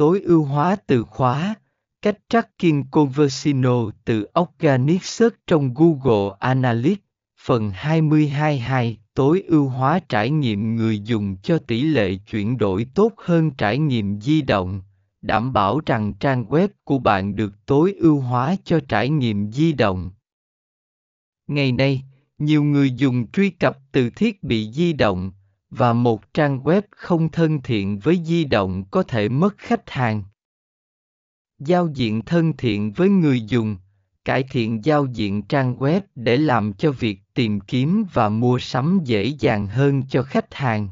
tối ưu hóa từ khóa, cách tracking conversino từ Organic Search trong Google Analytics. Phần 222 Tối ưu hóa trải nghiệm người dùng cho tỷ lệ chuyển đổi tốt hơn trải nghiệm di động, đảm bảo rằng trang web của bạn được tối ưu hóa cho trải nghiệm di động. Ngày nay, nhiều người dùng truy cập từ thiết bị di động, và một trang web không thân thiện với di động có thể mất khách hàng. Giao diện thân thiện với người dùng, cải thiện giao diện trang web để làm cho việc tìm kiếm và mua sắm dễ dàng hơn cho khách hàng